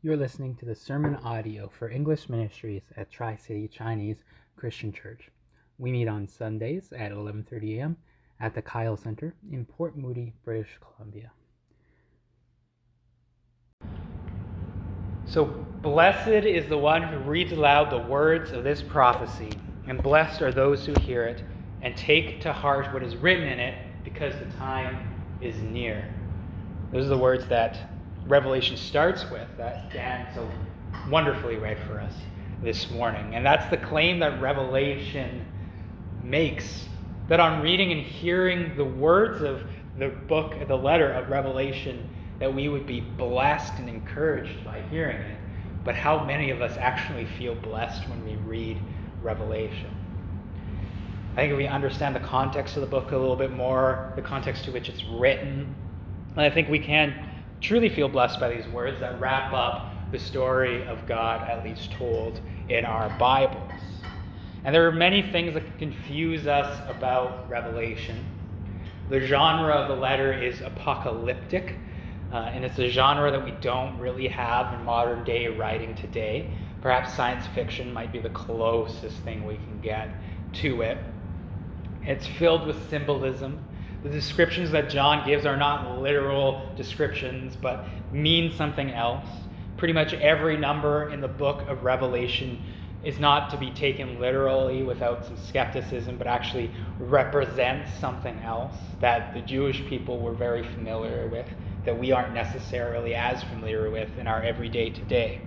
You're listening to the sermon audio for English ministries at Tri City Chinese Christian Church. We meet on Sundays at 11:30 a.m. at the Kyle Center in Port Moody, British Columbia. So, blessed is the one who reads aloud the words of this prophecy, and blessed are those who hear it and take to heart what is written in it, because the time is near. Those are the words that Revelation starts with, that Dan so wonderfully read for us this morning. And that's the claim that Revelation makes that on reading and hearing the words of the book, the letter of Revelation, that we would be blessed and encouraged by hearing it. But how many of us actually feel blessed when we read Revelation? I think if we understand the context of the book a little bit more, the context to which it's written, and I think we can truly feel blessed by these words that wrap up the story of God, at least told in our Bibles. And there are many things that confuse us about Revelation. The genre of the letter is apocalyptic, uh, and it's a genre that we don't really have in modern day writing today. Perhaps science fiction might be the closest thing we can get to it. It's filled with symbolism. The descriptions that John gives are not literal descriptions, but mean something else. Pretty much every number in the book of Revelation is not to be taken literally without some skepticism, but actually represents something else that the Jewish people were very familiar with, that we aren't necessarily as familiar with in our everyday today.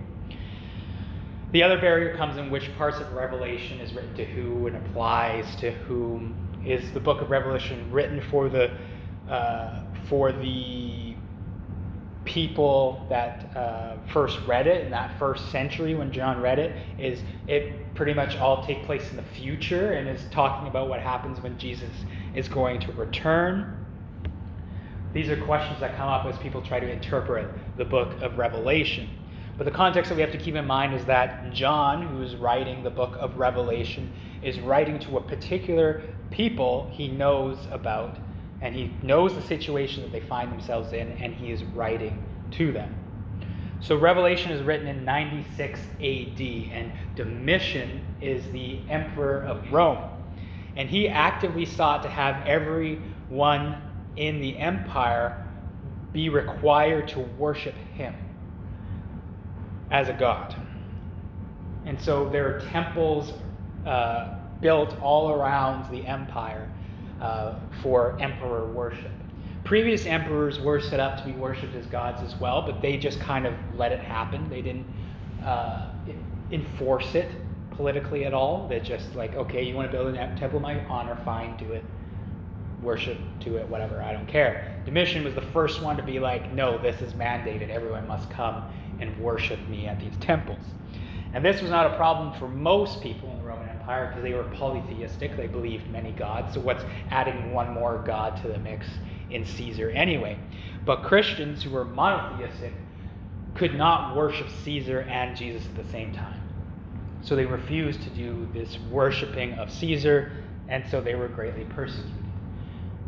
The other barrier comes in which parts of Revelation is written to who and applies to whom is the book of Revelation written for the uh, for the people that uh, first read it in that first century when John read it? Is it pretty much all take place in the future and is talking about what happens when Jesus is going to return? These are questions that come up as people try to interpret the book of Revelation. But the context that we have to keep in mind is that John, who's writing the book of Revelation, is writing to a particular people he knows about, and he knows the situation that they find themselves in, and he is writing to them. So Revelation is written in 96 AD, and Domitian is the emperor of Rome. And he actively sought to have everyone in the empire be required to worship him as a god. And so there are temples uh, built all around the empire uh, for emperor worship. Previous emperors were set up to be worshipped as gods as well, but they just kind of let it happen. They didn't uh, enforce it politically at all. They just like, okay, you want to build a temple my honor, fine, do it. Worship to it, whatever, I don't care. Domitian was the first one to be like, no, this is mandated. Everyone must come and worship me at these temples. And this was not a problem for most people Empire because they were polytheistic. They believed many gods. So, what's adding one more god to the mix in Caesar anyway? But Christians who were monotheistic could not worship Caesar and Jesus at the same time. So, they refused to do this worshiping of Caesar, and so they were greatly persecuted.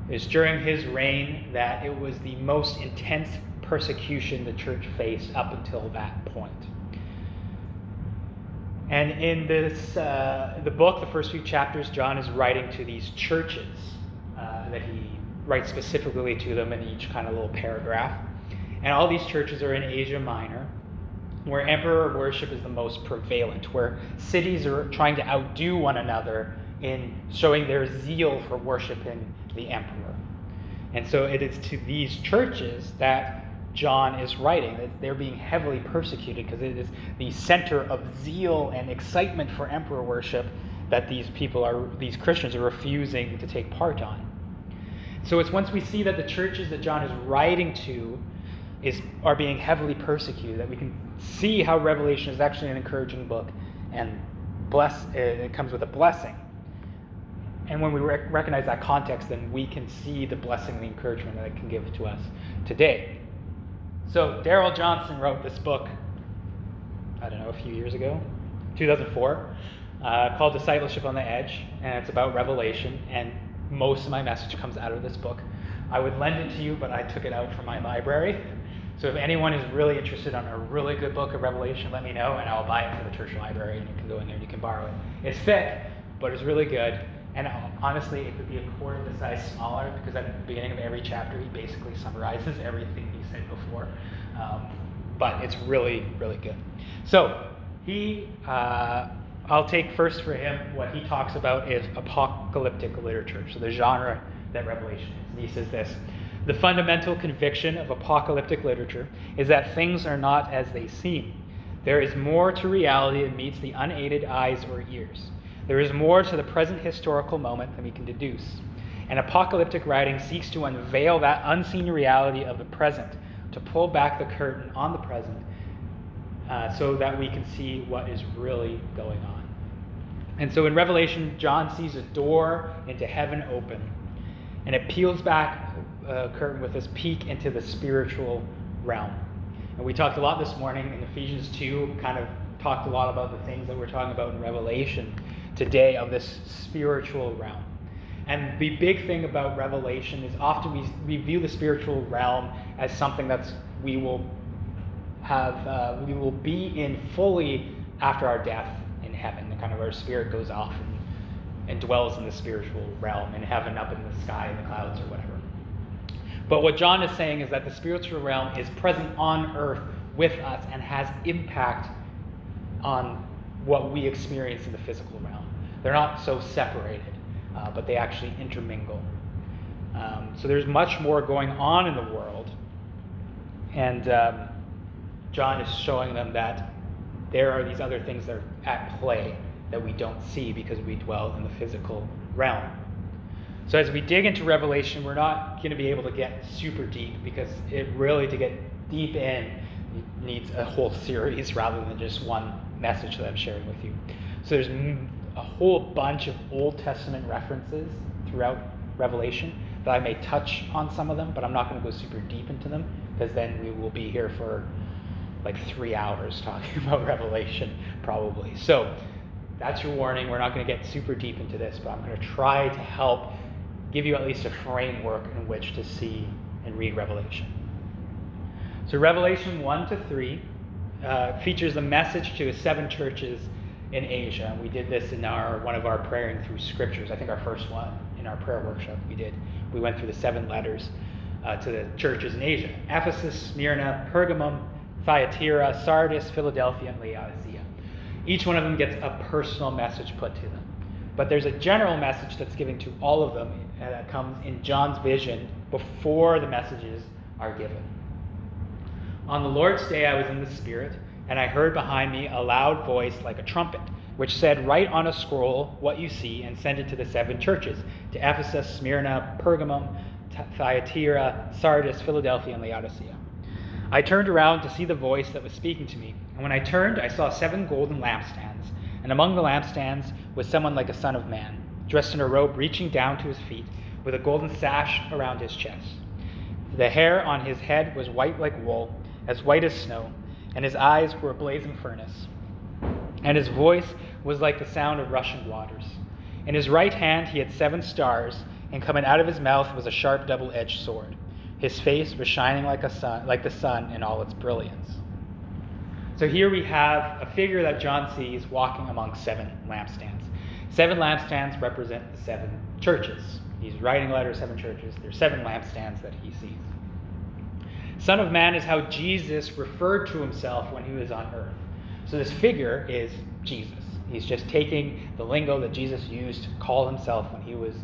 It's during his reign that it was the most intense persecution the church faced up until that point. And in this, uh, the book, the first few chapters, John is writing to these churches uh, that he writes specifically to them in each kind of little paragraph. And all these churches are in Asia Minor, where emperor worship is the most prevalent, where cities are trying to outdo one another in showing their zeal for worshiping the emperor. And so it is to these churches that John is writing, that they're being heavily persecuted because it is the center of zeal and excitement for emperor worship that these people are, these Christians are refusing to take part on. So it's once we see that the churches that John is writing to is, are being heavily persecuted that we can see how Revelation is actually an encouraging book and bless, it comes with a blessing. And when we rec- recognize that context, then we can see the blessing and the encouragement that it can give to us today. So Darrell Johnson wrote this book, I don't know, a few years ago, 2004, uh, called Discipleship on the Edge, and it's about Revelation, and most of my message comes out of this book. I would lend it to you, but I took it out from my library. So if anyone is really interested on a really good book of Revelation, let me know and I'll buy it for the church library and you can go in there and you can borrow it. It's thick, but it's really good. And honestly, it could be a quarter of the size smaller because at the beginning of every chapter, he basically summarizes everything he said before. Um, but it's really, really good. So he, uh, I'll take first for him what he talks about is apocalyptic literature. So the genre that Revelation is. And he says this The fundamental conviction of apocalyptic literature is that things are not as they seem. There is more to reality than meets the unaided eyes or ears. There is more to the present historical moment than we can deduce. And apocalyptic writing seeks to unveil that unseen reality of the present, to pull back the curtain on the present, uh, so that we can see what is really going on. And so in Revelation, John sees a door into heaven open, and it peels back a uh, curtain with this peek into the spiritual realm. And we talked a lot this morning in Ephesians 2, kind of talked a lot about the things that we're talking about in Revelation today of this spiritual realm. And the big thing about Revelation is often we, we view the spiritual realm as something that's we will have uh, we will be in fully after our death in heaven. The kind of our spirit goes off and, and dwells in the spiritual realm in heaven, up in the sky, in the clouds, or whatever. But what John is saying is that the spiritual realm is present on earth with us and has impact on what we experience in the physical realm. They're not so separated, uh, but they actually intermingle. Um, so there's much more going on in the world. And um, John is showing them that there are these other things that are at play that we don't see because we dwell in the physical realm. So as we dig into Revelation, we're not going to be able to get super deep because it really, to get deep in, needs a whole series rather than just one message that I'm sharing with you. So there's a whole bunch of Old Testament references throughout Revelation that I may touch on some of them, but I'm not going to go super deep into them because then we will be here for like three hours talking about Revelation, probably. So that's your warning. We're not going to get super deep into this, but I'm going to try to help give you at least a framework in which to see and read Revelation. So, Revelation 1 to 3 uh, features a message to seven churches in Asia. We did this in our one of our praying through scriptures. I think our first one in our prayer workshop we did. We went through the seven letters uh, to the churches in Asia: Ephesus, Smyrna, Pergamum, Thyatira, Sardis, Philadelphia, and Laodicea. Each one of them gets a personal message put to them. But there's a general message that's given to all of them uh, that comes in John's vision before the messages are given. On the Lord's day, I was in the Spirit and I heard behind me a loud voice like a trumpet, which said, Write on a scroll what you see and send it to the seven churches to Ephesus, Smyrna, Pergamum, Thyatira, Sardis, Philadelphia, and Laodicea. I turned around to see the voice that was speaking to me, and when I turned, I saw seven golden lampstands, and among the lampstands was someone like a son of man, dressed in a robe reaching down to his feet, with a golden sash around his chest. The hair on his head was white like wool, as white as snow and his eyes were a blazing furnace. And his voice was like the sound of rushing waters. In his right hand he had seven stars, and coming out of his mouth was a sharp double edged sword. His face was shining like, a sun, like the sun in all its brilliance. So here we have a figure that John sees walking among seven lampstands. Seven lampstands represent the seven churches. He's writing a letter to seven churches. There's seven lampstands that he sees. Son of Man is how Jesus referred to himself when he was on earth. So this figure is Jesus. He's just taking the lingo that Jesus used to call himself when he was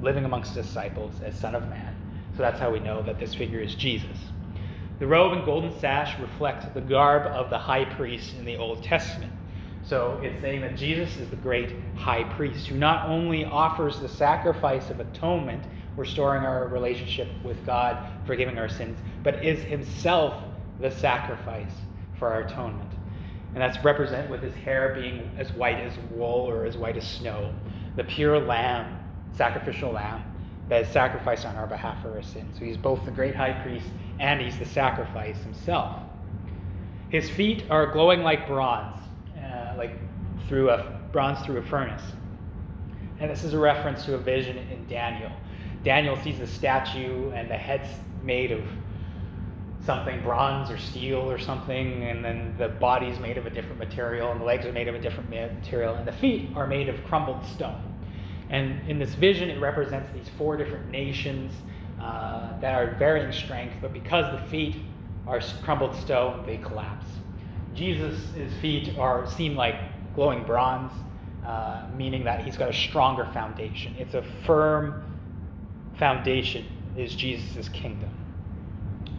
living amongst disciples as Son of Man. So that's how we know that this figure is Jesus. The robe and golden sash reflect the garb of the high priest in the Old Testament. So it's saying that Jesus is the great high priest who not only offers the sacrifice of atonement restoring our relationship with God, forgiving our sins, but is himself the sacrifice for our atonement. And that's represented with his hair being as white as wool or as white as snow, the pure lamb, sacrificial lamb that is sacrificed on our behalf for our sins. So he's both the great high priest and he's the sacrifice himself. His feet are glowing like bronze, uh, like through a bronze through a furnace. And this is a reference to a vision in Daniel Daniel sees the statue and the head's made of something bronze or steel or something, and then the body's made of a different material, and the legs are made of a different material, and the feet are made of crumbled stone. And in this vision, it represents these four different nations uh, that are varying strength, but because the feet are crumbled stone, they collapse. Jesus' feet are seem like glowing bronze, uh, meaning that he's got a stronger foundation. It's a firm foundation is Jesus' kingdom.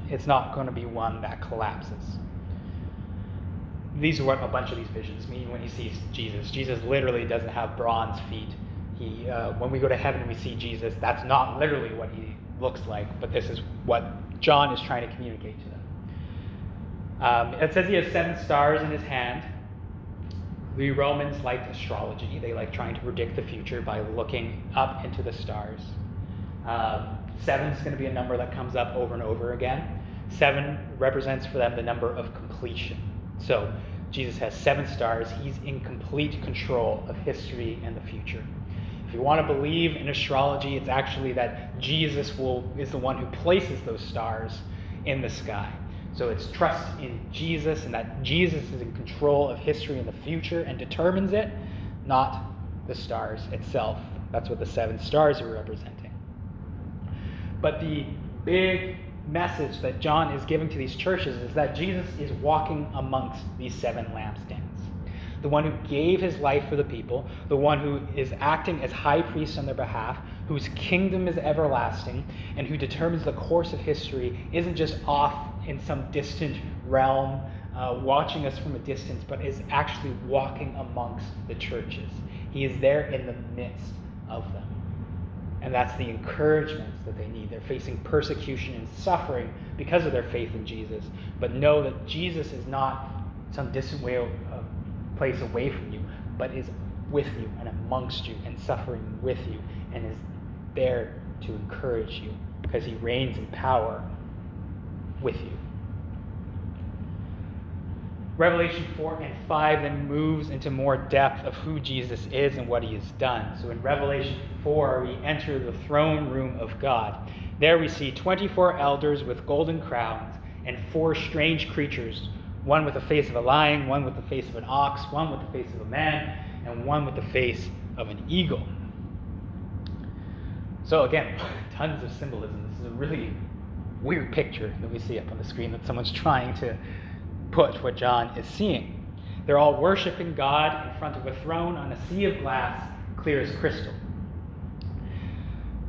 It's not going to be one that collapses. These are what a bunch of these visions mean when he sees Jesus. Jesus literally doesn't have bronze feet. He, uh, when we go to heaven we see Jesus, that's not literally what he looks like, but this is what John is trying to communicate to them. Um, it says he has seven stars in his hand. The Romans liked astrology. They like trying to predict the future by looking up into the stars. Um, seven is going to be a number that comes up over and over again. Seven represents for them the number of completion. So Jesus has seven stars. He's in complete control of history and the future. If you want to believe in astrology, it's actually that Jesus will, is the one who places those stars in the sky. So it's trust in Jesus and that Jesus is in control of history and the future and determines it, not the stars itself. That's what the seven stars are representing. But the big message that John is giving to these churches is that Jesus is walking amongst these seven lampstands the one who gave his life for the people, the one who is acting as high priest on their behalf, whose kingdom is everlasting, and who determines the course of history, isn't just off in some distant realm, uh, watching us from a distance, but is actually walking amongst the churches. He is there in the midst of them. And that's the encouragement that they need. They're facing persecution and suffering because of their faith in Jesus. But know that Jesus is not some distant way of place away from you, but is with you and amongst you and suffering with you and is there to encourage you because he reigns in power with you. Revelation 4 and 5 then moves into more depth of who Jesus is and what he has done. So in Revelation 4, we enter the throne room of God. There we see 24 elders with golden crowns and four strange creatures one with the face of a lion, one with the face of an ox, one with the face of a man, and one with the face of an eagle. So, again, tons of symbolism. This is a really weird picture that we see up on the screen that someone's trying to put what John is seeing. They're all worshiping God in front of a throne on a sea of glass, clear as crystal.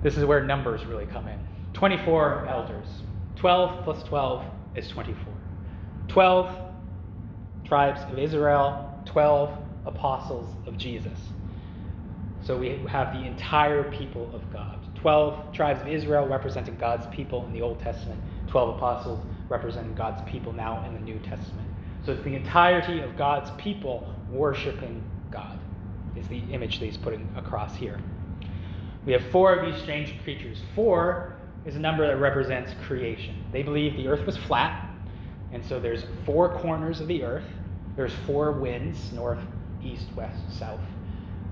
This is where numbers really come in 24 elders. 12 plus 12 is 24. 12 tribes of Israel, 12 apostles of Jesus. So we have the entire people of God. 12 tribes of Israel representing God's people in the Old Testament, 12 apostles representing God's people now in the New Testament. So it's the entirety of God's people worshiping God, is the image that he's putting across here. We have four of these strange creatures. Four is a number that represents creation. They believe the earth was flat, and so there's four corners of the earth. There's four winds north, east, west, south.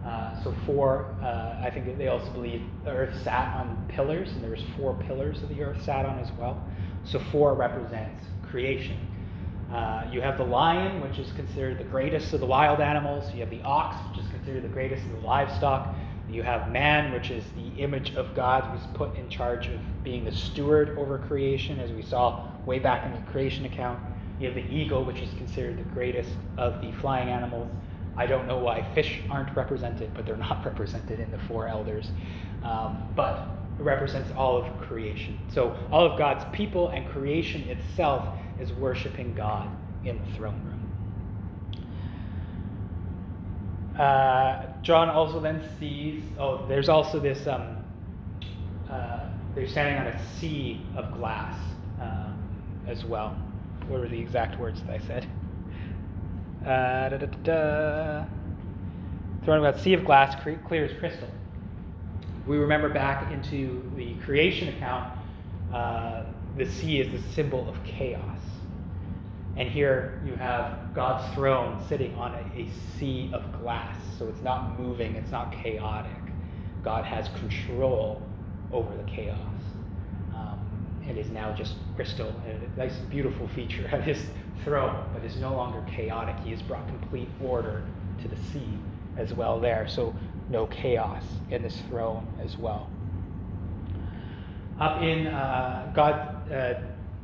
Uh, so four, uh, I think they also believe the earth sat on pillars, and there's four pillars that the earth sat on as well. So four represents creation. Uh, you have the lion, which is considered the greatest of the wild animals. You have the ox, which is considered the greatest of the livestock. You have man, which is the image of God who's put in charge of being the steward over creation, as we saw way back in the creation account. You have the eagle, which is considered the greatest of the flying animals. I don't know why fish aren't represented, but they're not represented in the four elders. Um, but represents all of creation. So all of God's people and creation itself is worshiping God in the throne room. Uh, John also then sees, oh, there's also this, um, uh, they're standing on a sea of glass um, as well. What were the exact words that I said? Uh, Throwing about sea of glass, clear as crystal. We remember back into the creation account, uh, the sea is the symbol of chaos. And here you have God's throne sitting on a, a, sea of glass. So it's not moving, it's not chaotic. God has control over the chaos. Um, it is now just crystal and a nice, beautiful feature of his throne, but is no longer chaotic. He has brought complete order to the sea as well there. So no chaos in this throne as well. Up in uh, God, uh,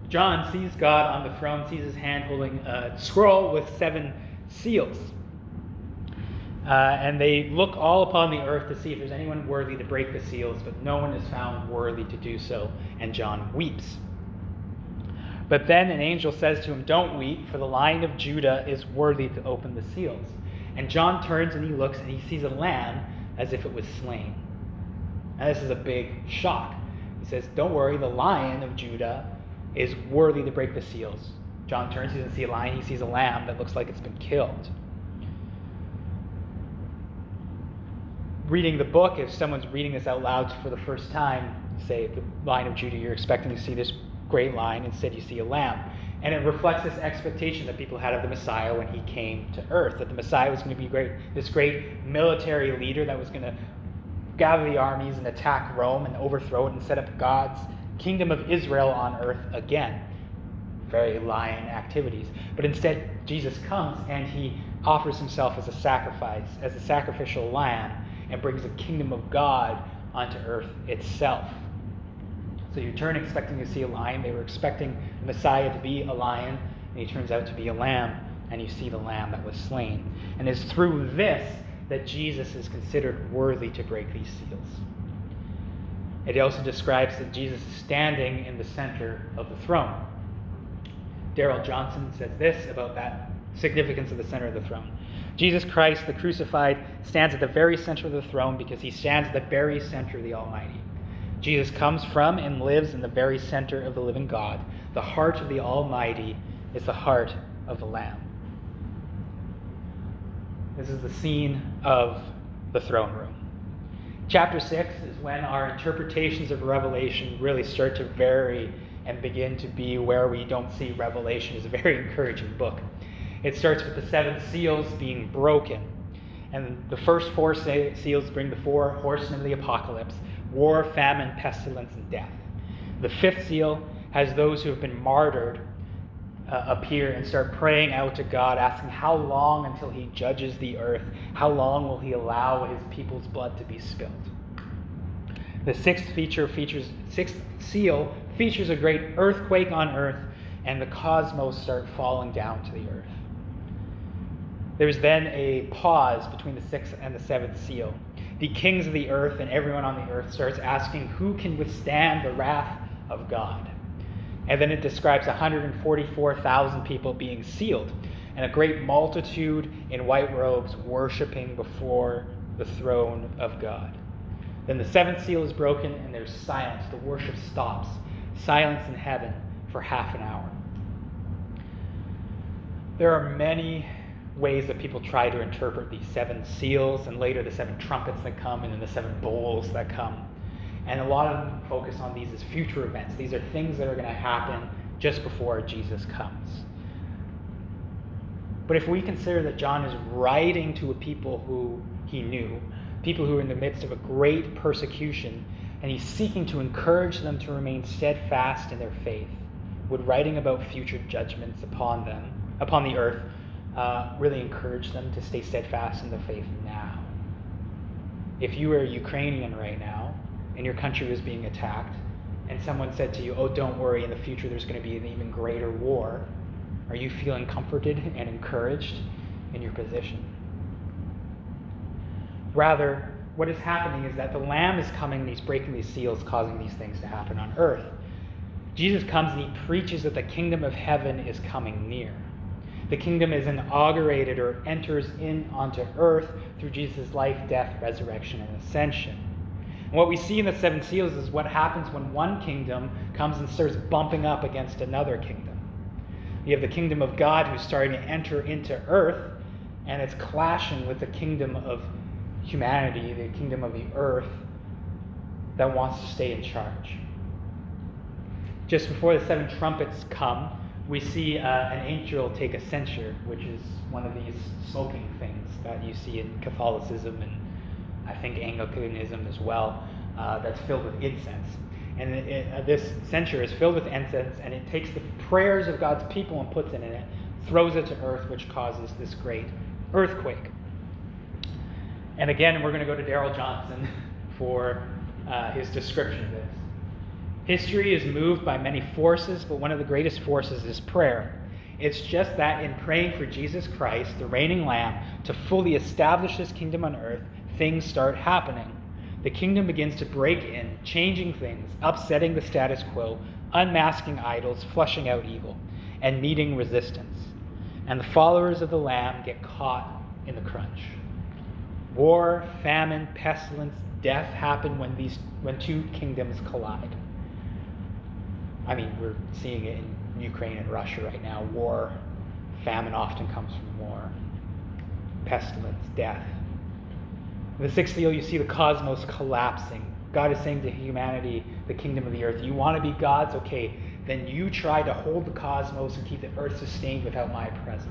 John sees God on the throne, sees his hand holding a scroll with seven seals. Uh, and they look all upon the earth to see if there's anyone worthy to break the seals, but no one is found worthy to do so. And John weeps. But then an angel says to him, Don't weep, for the lion of Judah is worthy to open the seals. And John turns and he looks and he sees a lamb as if it was slain. And this is a big shock. He says, Don't worry, the lion of Judah is worthy to break the seals. John turns, he doesn't see a lion, he sees a lamb that looks like it's been killed. reading the book, if someone's reading this out loud for the first time, say the lion of Judah, you're expecting to see this great lion, instead you see a lamb. And it reflects this expectation that people had of the Messiah when he came to earth, that the Messiah was going to be great, this great military leader that was going to gather the armies and attack Rome and overthrow it and set up God's kingdom of Israel on earth again. Very lion activities. But instead, Jesus comes and he offers himself as a sacrifice, as a sacrificial lamb and brings the kingdom of God onto earth itself. So you turn expecting to see a lion. They were expecting the Messiah to be a lion, and he turns out to be a lamb, and you see the lamb that was slain. And it's through this that Jesus is considered worthy to break these seals. It also describes that Jesus is standing in the center of the throne. Darrell Johnson says this about that significance of the center of the throne. Jesus Christ, the crucified, stands at the very center of the throne because he stands at the very center of the Almighty. Jesus comes from and lives in the very center of the living God. The heart of the Almighty is the heart of the Lamb. This is the scene of the throne room. Chapter 6 is when our interpretations of Revelation really start to vary and begin to be where we don't see Revelation as a very encouraging book. It starts with the seven seals being broken. And the first four seals bring the four horsemen of the apocalypse war, famine, pestilence, and death. The fifth seal has those who have been martyred uh, appear and start praying out to God, asking how long until He judges the earth? How long will He allow His people's blood to be spilled? The sixth feature features sixth seal features a great earthquake on earth, and the cosmos start falling down to the earth. There's then a pause between the sixth and the seventh seal. The kings of the earth and everyone on the earth starts asking who can withstand the wrath of God. And then it describes 144,000 people being sealed and a great multitude in white robes worshiping before the throne of God. Then the seventh seal is broken and there's silence. The worship stops. Silence in heaven for half an hour. There are many ways that people try to interpret these seven seals and later the seven trumpets that come and then the seven bowls that come. And a lot of them focus on these as future events. These are things that are going to happen just before Jesus comes. But if we consider that John is writing to a people who he knew, people who are in the midst of a great persecution, and he's seeking to encourage them to remain steadfast in their faith, would writing about future judgments upon them, upon the earth, uh, really encourage them to stay steadfast in the faith now. If you were Ukrainian right now and your country was being attacked, and someone said to you, Oh, don't worry, in the future there's going to be an even greater war, are you feeling comforted and encouraged in your position? Rather, what is happening is that the Lamb is coming and he's breaking these seals, causing these things to happen on earth. Jesus comes and he preaches that the kingdom of heaven is coming near. The kingdom is inaugurated or enters in onto earth through Jesus' life, death, resurrection, and ascension. And what we see in the seven seals is what happens when one kingdom comes and starts bumping up against another kingdom. You have the kingdom of God who's starting to enter into earth, and it's clashing with the kingdom of humanity, the kingdom of the earth that wants to stay in charge. Just before the seven trumpets come, we see uh, an angel take a censer, which is one of these smoking things that you see in Catholicism and I think Anglicanism as well, uh, that's filled with incense. And it, it, uh, this censer is filled with incense, and it takes the prayers of God's people and puts it in it, throws it to earth, which causes this great earthquake. And again, we're going to go to Darrell Johnson for uh, his description of this. History is moved by many forces, but one of the greatest forces is prayer. It's just that in praying for Jesus Christ, the reigning Lamb, to fully establish his kingdom on earth, things start happening. The kingdom begins to break in, changing things, upsetting the status quo, unmasking idols, flushing out evil, and meeting resistance. And the followers of the Lamb get caught in the crunch. War, famine, pestilence, death happen when these when two kingdoms collide. I mean, we're seeing it in Ukraine and Russia right now. War, famine often comes from war. Pestilence, death. In the sixth seal, you see the cosmos collapsing. God is saying to humanity, the kingdom of the earth, you want to be God's? Okay, then you try to hold the cosmos and keep the earth sustained without my presence.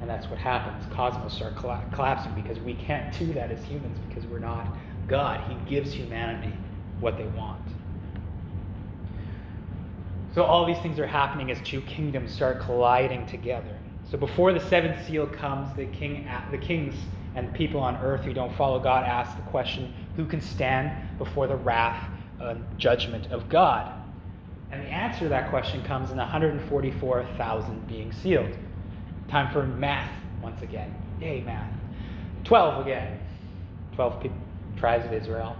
And that's what happens. Cosmos start collapsing because we can't do that as humans because we're not God. He gives humanity what they want. So all these things are happening as two kingdoms start colliding together. So before the seventh seal comes, the king, the kings and people on earth who don't follow God ask the question, who can stand before the wrath and judgment of God? And the answer to that question comes in 144,000 being sealed. Time for math once again. Yay, math. 12 again. 12 people, tribes of Israel.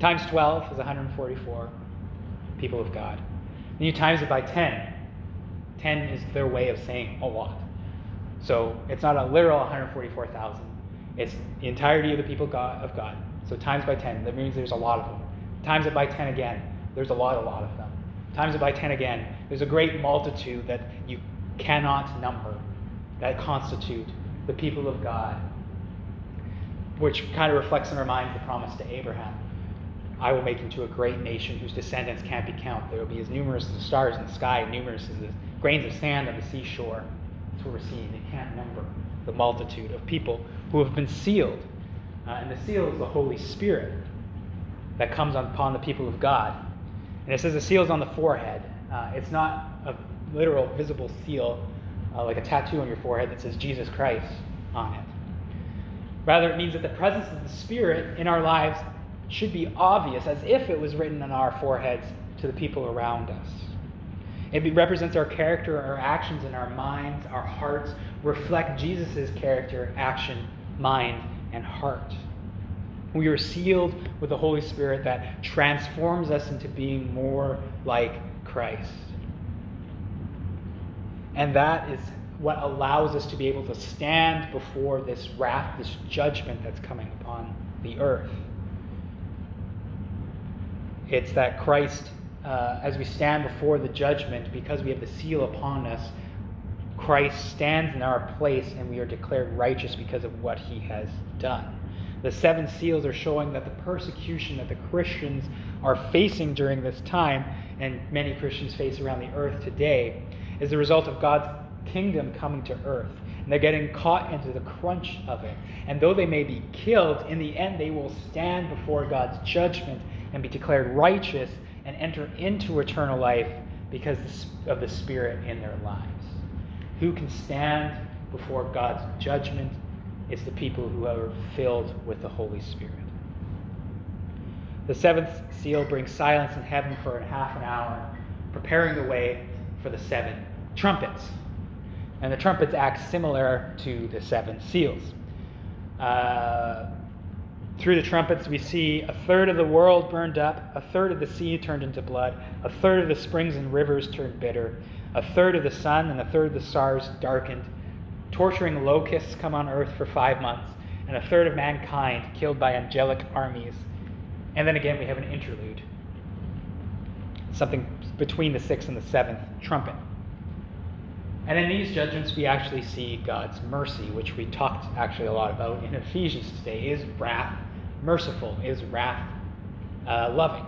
Times 12 is 144 people of God. Then you times it by 10. 10 is their way of saying a lot. So it's not a literal 144,000. It's the entirety of the people of God. So times by 10, that means there's a lot of them. Times it by 10 again, there's a lot, a lot of them. Times it by 10 again, there's a great multitude that you cannot number that constitute the people of God, which kind of reflects in our minds the promise to Abraham. I will make into a great nation whose descendants can't be counted. They will be as numerous as the stars in the sky, numerous as the grains of sand on the seashore. That's what we're seeing. They can't number the multitude of people who have been sealed. Uh, and the seal is the Holy Spirit that comes upon the people of God. And it says the seal is on the forehead. Uh, it's not a literal visible seal uh, like a tattoo on your forehead that says Jesus Christ on it. Rather, it means that the presence of the Spirit in our lives should be obvious, as if it was written on our foreheads to the people around us. It represents our character, our actions, and our minds, our hearts reflect Jesus' character, action, mind, and heart. We are sealed with the Holy Spirit that transforms us into being more like Christ. And that is what allows us to be able to stand before this wrath, this judgment that's coming upon the earth. It's that Christ, uh, as we stand before the judgment, because we have the seal upon us, Christ stands in our place and we are declared righteous because of what he has done. The seven seals are showing that the persecution that the Christians are facing during this time, and many Christians face around the earth today, is the result of God's kingdom coming to earth. And they're getting caught into the crunch of it. And though they may be killed, in the end they will stand before God's judgment and be declared righteous and enter into eternal life because of the Spirit in their lives. Who can stand before God's judgment? It's the people who are filled with the Holy Spirit. The seventh seal brings silence in heaven for half an hour, preparing the way for the seven trumpets. And the trumpets act similar to the seven seals. Uh, through the trumpets, we see a third of the world burned up, a third of the sea turned into blood, a third of the springs and rivers turned bitter, a third of the sun and a third of the stars darkened. Torturing locusts come on earth for five months, and a third of mankind killed by angelic armies. And then again, we have an interlude something between the sixth and the seventh trumpet. And in these judgments, we actually see God's mercy, which we talked actually a lot about in Ephesians today. Is wrath merciful? Is wrath uh, loving?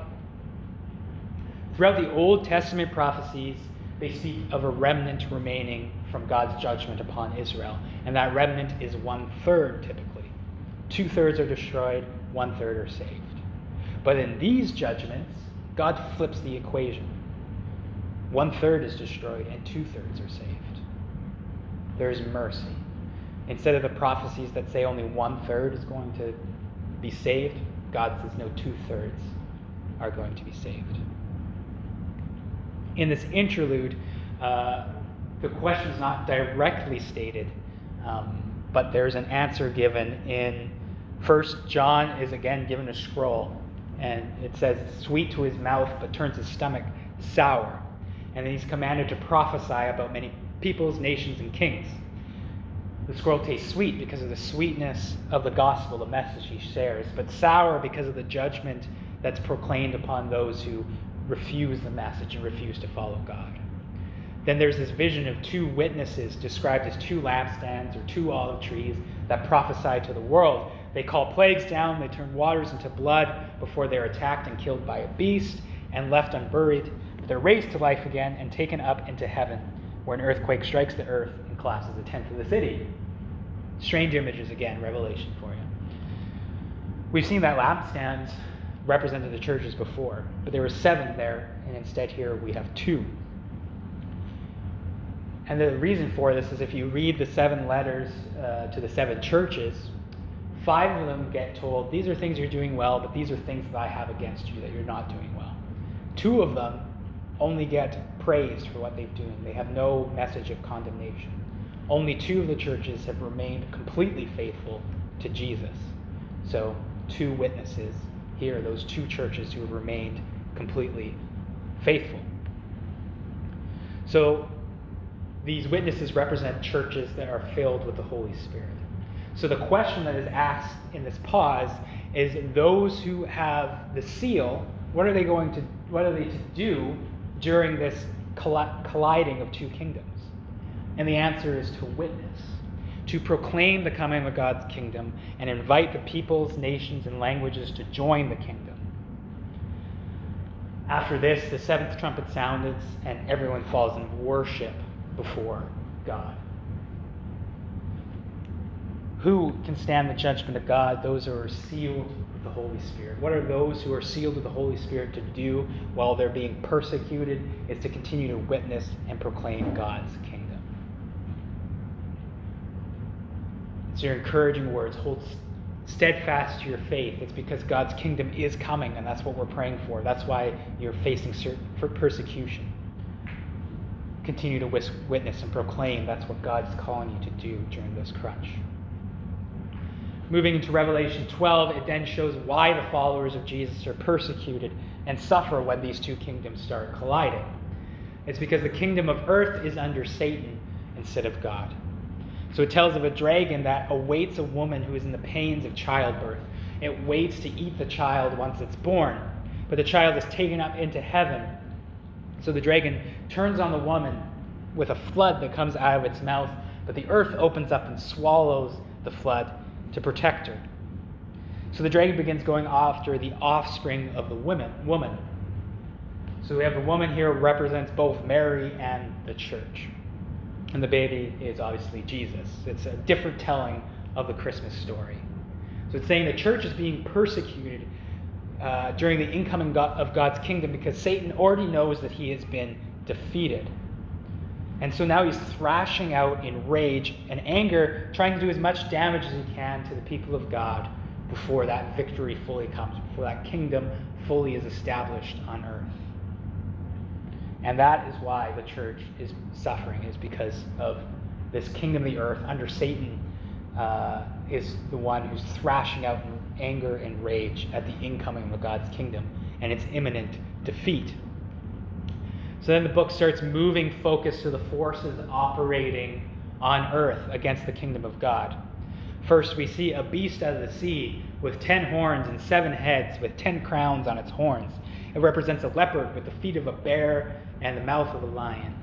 Throughout the Old Testament prophecies, they speak of a remnant remaining from God's judgment upon Israel. And that remnant is one third typically. Two thirds are destroyed, one third are saved. But in these judgments, God flips the equation. One third is destroyed, and two thirds are saved. There is mercy. Instead of the prophecies that say only one third is going to be saved, God says no, two thirds are going to be saved. In this interlude, uh, the question is not directly stated, um, but there's an answer given in First John is again given a scroll, and it says sweet to his mouth, but turns his stomach sour. And then he's commanded to prophesy about many peoples, nations, and kings. The scroll tastes sweet because of the sweetness of the gospel, the message he shares, but sour because of the judgment that's proclaimed upon those who refuse the message and refuse to follow God. Then there's this vision of two witnesses described as two lampstands or two olive trees that prophesy to the world. They call plagues down, they turn waters into blood before they're attacked and killed by a beast and left unburied. But they're raised to life again and taken up into heaven, where an earthquake strikes the earth and collapses a tenth of the city. Strange images again, Revelation for you. We've seen that lampstands represented the churches before, but there were seven there, and instead here we have two. And the reason for this is if you read the seven letters uh, to the seven churches, five of them get told, These are things you're doing well, but these are things that I have against you that you're not doing well. Two of them only get praised for what they've done, they have no message of condemnation. Only two of the churches have remained completely faithful to Jesus. So, two witnesses here, those two churches who have remained completely faithful. So, these witnesses represent churches that are filled with the Holy Spirit. So the question that is asked in this pause is those who have the seal, what are they going to what are they to do during this colliding of two kingdoms? And the answer is to witness, to proclaim the coming of God's kingdom and invite the peoples, nations, and languages to join the kingdom. After this, the seventh trumpet sounded, and everyone falls in worship before God. Who can stand the judgment of God? Those who are sealed with the Holy Spirit. What are those who are sealed with the Holy Spirit to do while they're being persecuted? Is to continue to witness and proclaim God's kingdom. It's your encouraging words. Hold steadfast to your faith. It's because God's kingdom is coming, and that's what we're praying for. That's why you're facing persecution continue to witness and proclaim. That's what God's calling you to do during this crunch. Moving into Revelation 12, it then shows why the followers of Jesus are persecuted and suffer when these two kingdoms start colliding. It's because the kingdom of earth is under Satan instead of God. So it tells of a dragon that awaits a woman who is in the pains of childbirth. It waits to eat the child once it's born, but the child is taken up into heaven so the dragon turns on the woman with a flood that comes out of its mouth, but the earth opens up and swallows the flood to protect her. So the dragon begins going after the offspring of the woman. woman. So we have the woman here represents both Mary and the church. And the baby is obviously Jesus. It's a different telling of the Christmas story. So it's saying the church is being persecuted uh, during the incoming God, of God's kingdom because Satan already knows that he has been defeated. And so now he's thrashing out in rage and anger, trying to do as much damage as he can to the people of God before that victory fully comes, before that kingdom fully is established on earth. And that is why the church is suffering, is because of this kingdom of the earth under Satan uh, is the one who's thrashing out in anger and rage at the incoming of God's kingdom and its imminent defeat. So then the book starts moving focus to the forces operating on earth against the kingdom of God. First, we see a beast out of the sea with ten horns and seven heads, with ten crowns on its horns. It represents a leopard with the feet of a bear and the mouth of a lion.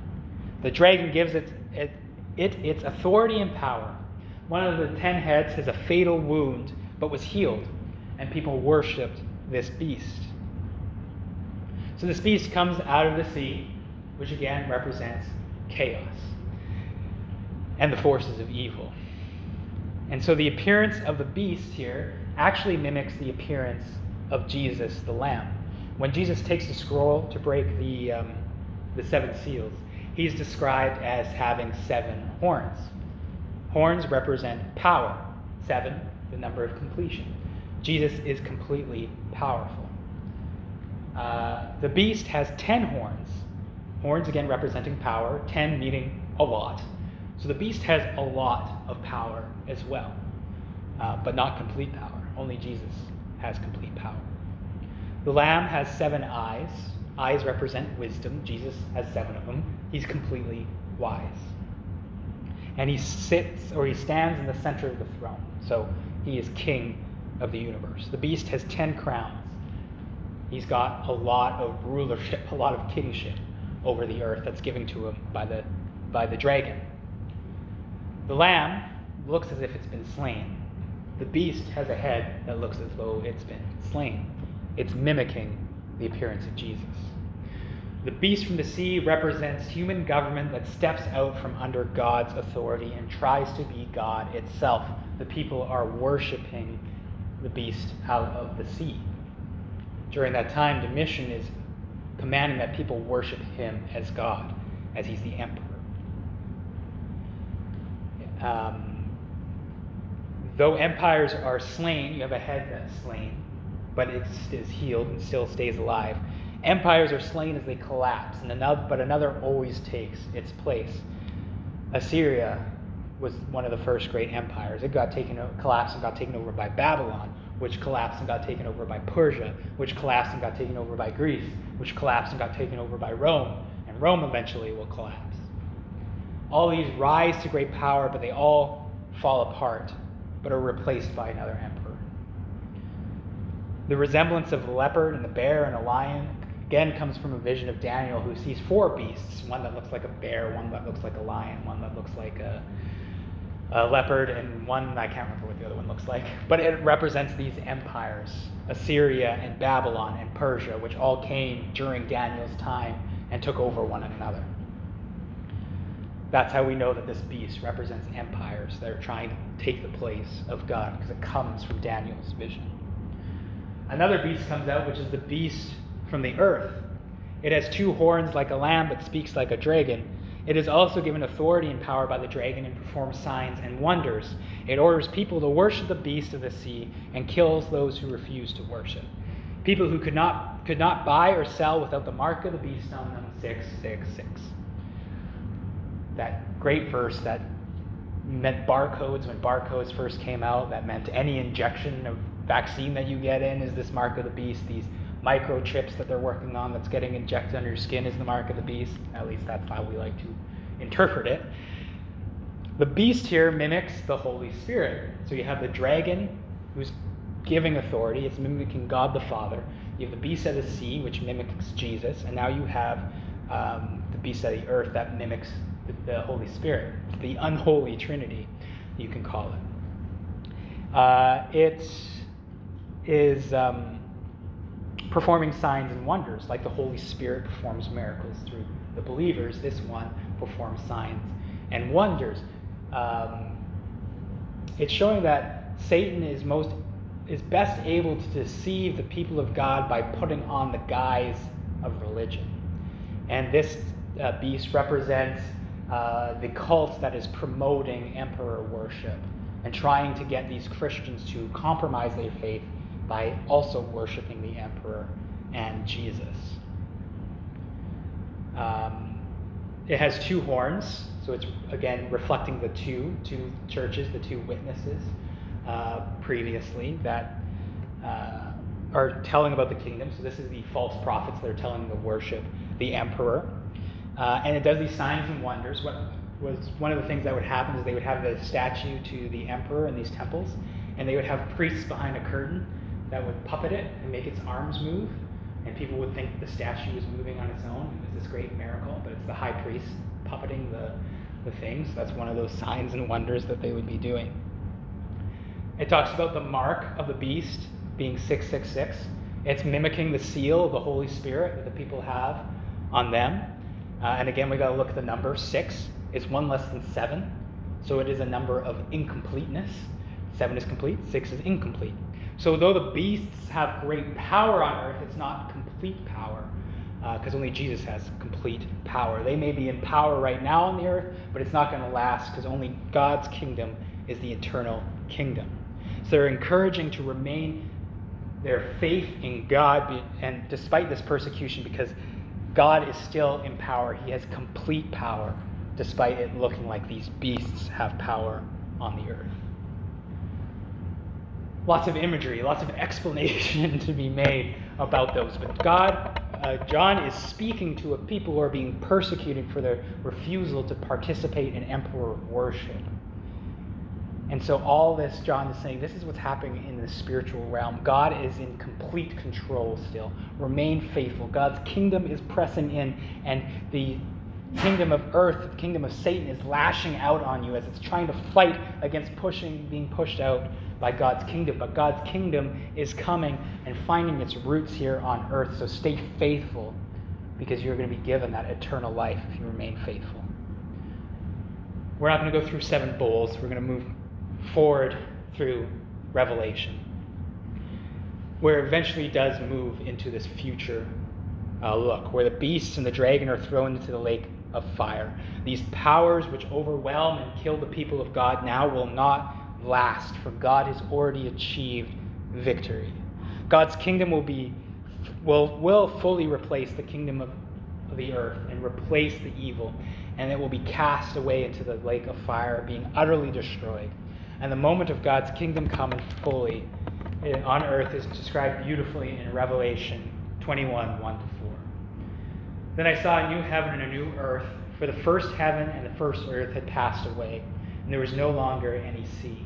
The dragon gives it, it, it its authority and power. One of the ten heads has a fatal wound but was healed, and people worshipped this beast. So this beast comes out of the sea, which again represents chaos and the forces of evil. And so the appearance of the beast here actually mimics the appearance of Jesus, the Lamb. When Jesus takes the scroll to break the, um, the seven seals, he's described as having seven horns. Horns represent power, seven, the number of completion. Jesus is completely powerful. Uh, the beast has ten horns. Horns, again, representing power, ten meaning a lot. So the beast has a lot of power as well, uh, but not complete power. Only Jesus has complete power. The lamb has seven eyes. Eyes represent wisdom. Jesus has seven of them. He's completely wise. And he sits or he stands in the center of the throne. So he is king of the universe. The beast has ten crowns. He's got a lot of rulership, a lot of kingship over the earth that's given to him by the, by the dragon. The lamb looks as if it's been slain. The beast has a head that looks as though it's been slain. It's mimicking the appearance of Jesus. The beast from the sea represents human government that steps out from under God's authority and tries to be God itself. The people are worshiping the beast out of the sea. During that time, Domitian is commanding that people worship him as God, as he's the emperor. Um, though empires are slain, you have a head that's slain, but it is healed and still stays alive. Empires are slain as they collapse, and another, but another always takes its place. Assyria was one of the first great empires. It got taken, collapsed, and got taken over by Babylon, which collapsed and got taken over by Persia, which collapsed and got taken over by Greece, which collapsed and got taken over by Rome, and Rome eventually will collapse. All these rise to great power, but they all fall apart, but are replaced by another emperor. The resemblance of the leopard and the bear and a lion again comes from a vision of Daniel who sees four beasts one that looks like a bear, one that looks like a lion, one that looks like a, a leopard, and one I can't remember what the other one looks like. But it represents these empires Assyria and Babylon and Persia, which all came during Daniel's time and took over one another. That's how we know that this beast represents empires that are trying to take the place of God because it comes from Daniel's vision. Another beast comes out, which is the beast from the earth. It has two horns like a lamb, but speaks like a dragon. It is also given authority and power by the dragon and performs signs and wonders. It orders people to worship the beast of the sea and kills those who refuse to worship. People who could not, could not buy or sell without the mark of the beast on them, 666. That great verse that meant barcodes when barcodes first came out, that meant any injection of vaccine that you get in is this mark of the beast. These microchips that they're working on that's getting injected under your skin is the mark of the beast. At least that's how we like to interpret it. The beast here mimics the Holy Spirit. So you have the dragon who's giving authority, it's mimicking God the Father. You have the beast of the sea, which mimics Jesus, and now you have um, the beast of the earth that mimics the, the Holy Spirit. It's the unholy Trinity, you can call it. Uh, it is. Um, performing signs and wonders, like the Holy Spirit performs miracles through the believers. This one performs signs and wonders. Um, it's showing that Satan is most is best able to deceive the people of God by putting on the guise of religion. And this uh, beast represents uh, the cult that is promoting emperor worship and trying to get these Christians to compromise their faith by also worshiping the emperor and Jesus. Um, it has two horns, so it's again reflecting the two two churches, the two witnesses uh, previously that uh, are telling about the kingdom. So this is the false prophets that are telling the worship the emperor, uh, and it does these signs and wonders. What was one of the things that would happen is they would have the statue to the emperor in these temples, and they would have priests behind a curtain that would puppet it and make its arms move, and people would think the statue was moving on its own. It was this great miracle, but it's the high priest puppeting the, the things. So that's one of those signs and wonders that they would be doing. It talks about the mark of the beast being 666. It's mimicking the seal of the Holy Spirit that the people have on them. Uh, and again, we got to look at the number. Six is one less than seven. So it is a number of incompleteness. Seven is complete, six is incomplete. So, though the beasts have great power on earth, it's not complete power because uh, only Jesus has complete power. They may be in power right now on the earth, but it's not going to last because only God's kingdom is the eternal kingdom. So they're encouraging to remain their faith in God, and despite this persecution, because God is still in power. He has complete power, despite it looking like these beasts have power on the earth. Lots of imagery, lots of explanation to be made about those. But God uh, John is speaking to a people who are being persecuted for their refusal to participate in emperor worship. And so, all this, John is saying, this is what's happening in the spiritual realm. God is in complete control still. Remain faithful. God's kingdom is pressing in, and the kingdom of earth, the kingdom of Satan, is lashing out on you as it's trying to fight against pushing, being pushed out by God's kingdom. But God's kingdom is coming and finding its roots here on earth. So stay faithful because you're going to be given that eternal life if you remain faithful. We're not going to go through seven bowls. We're going to move forward through Revelation, where eventually does move into this future uh, look, where the beasts and the dragon are thrown into the lake of fire. These powers which overwhelm and kill the people of God now will not last, for God has already achieved victory. God's kingdom will be will will fully replace the kingdom of, the earth and replace the evil, and it will be cast away into the lake of fire, being utterly destroyed. And the moment of God's kingdom coming fully eh, on earth is described beautifully in Revelation 21 1 to 4. Then I saw a new heaven and a new earth, for the first heaven and the first earth had passed away, and there was no longer any sea.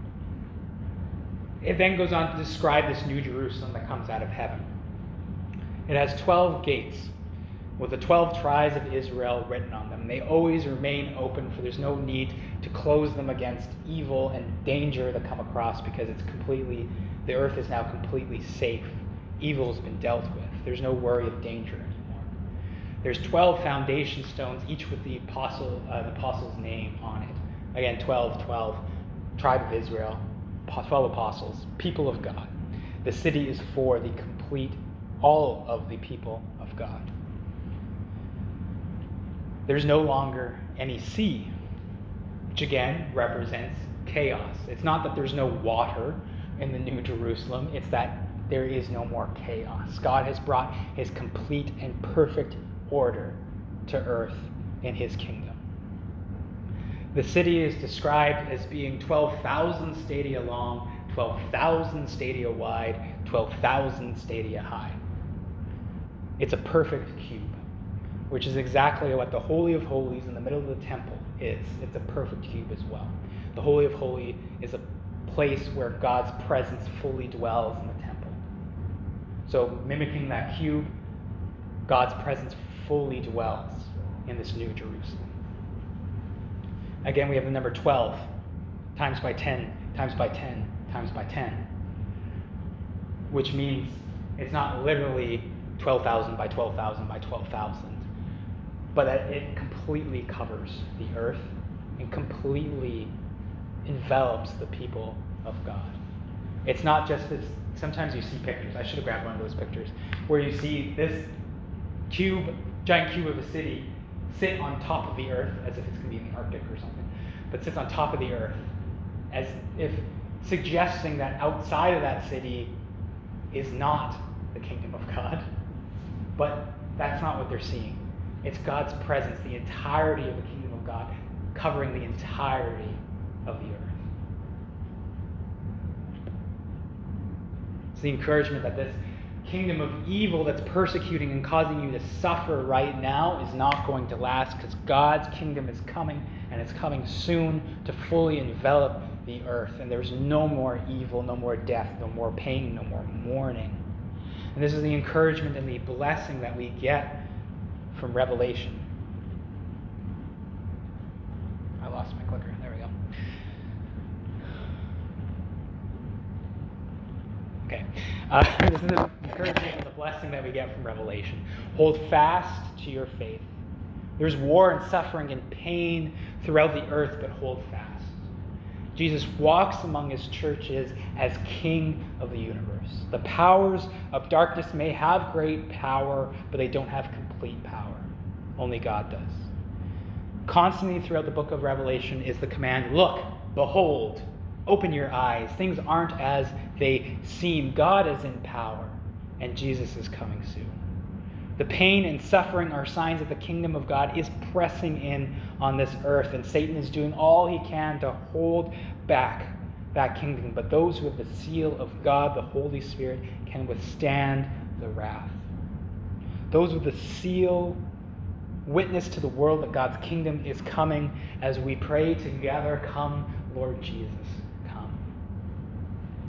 It then goes on to describe this new Jerusalem that comes out of heaven. It has 12 gates with the 12 tribes of Israel written on them. They always remain open, for there's no need to close them against evil and danger that come across because it's completely, the earth is now completely safe. Evil has been dealt with. There's no worry of danger anymore. There's 12 foundation stones, each with the apostle, uh, the apostle's name on it. Again, 12, 12, tribe of Israel, 12 apostles, people of God. The city is for the complete, all of the people of God. There's no longer any sea, which again represents chaos. It's not that there's no water in the New Jerusalem, it's that there is no more chaos. God has brought his complete and perfect order to earth in his kingdom. The city is described as being 12,000 stadia long, 12,000 stadia wide, 12,000 stadia high. It's a perfect cube, which is exactly what the Holy of Holies in the middle of the temple is. It's a perfect cube as well. The Holy of Holies is a place where God's presence fully dwells in the temple. So, mimicking that cube, God's presence fully dwells in this new Jerusalem. Again, we have the number 12 times by 10, times by 10, times by 10, which means it's not literally 12,000 by 12,000 by 12,000, but that it completely covers the earth and completely envelops the people of God. It's not just this, sometimes you see pictures, I should have grabbed one of those pictures, where you see this cube, giant cube of a city sit on top of the earth as if it's going to be in the Arctic or something, but sits on top of the earth as if suggesting that outside of that city is not the kingdom of God. But that's not what they're seeing. It's God's presence, the entirety of the kingdom of God, covering the entirety of the earth. It's the encouragement that this kingdom of evil that's persecuting and causing you to suffer right now is not going to last because God's kingdom is coming and it's coming soon to fully envelop the earth. And there's no more evil, no more death, no more pain, no more mourning. And this is the encouragement and the blessing that we get from Revelation. I lost my clicker. There we go. Okay. Uh, this is the encouragement and the blessing that we get from Revelation. Hold fast to your faith. There's war and suffering and pain throughout the earth, but hold fast. Jesus walks among his churches as King of the universe. The powers of darkness may have great power, but they don't have complete power. Only God does. Constantly throughout the book of Revelation is the command look, behold, open your eyes. Things aren't as they seem. God is in power, and Jesus is coming soon. The pain and suffering are signs that the kingdom of God is pressing in on this earth, and Satan is doing all he can to hold back that kingdom. But those who have the seal of God, the Holy Spirit, can withstand the wrath. Those with the seal witness to the world that God's kingdom is coming as we pray together, Come, Lord Jesus.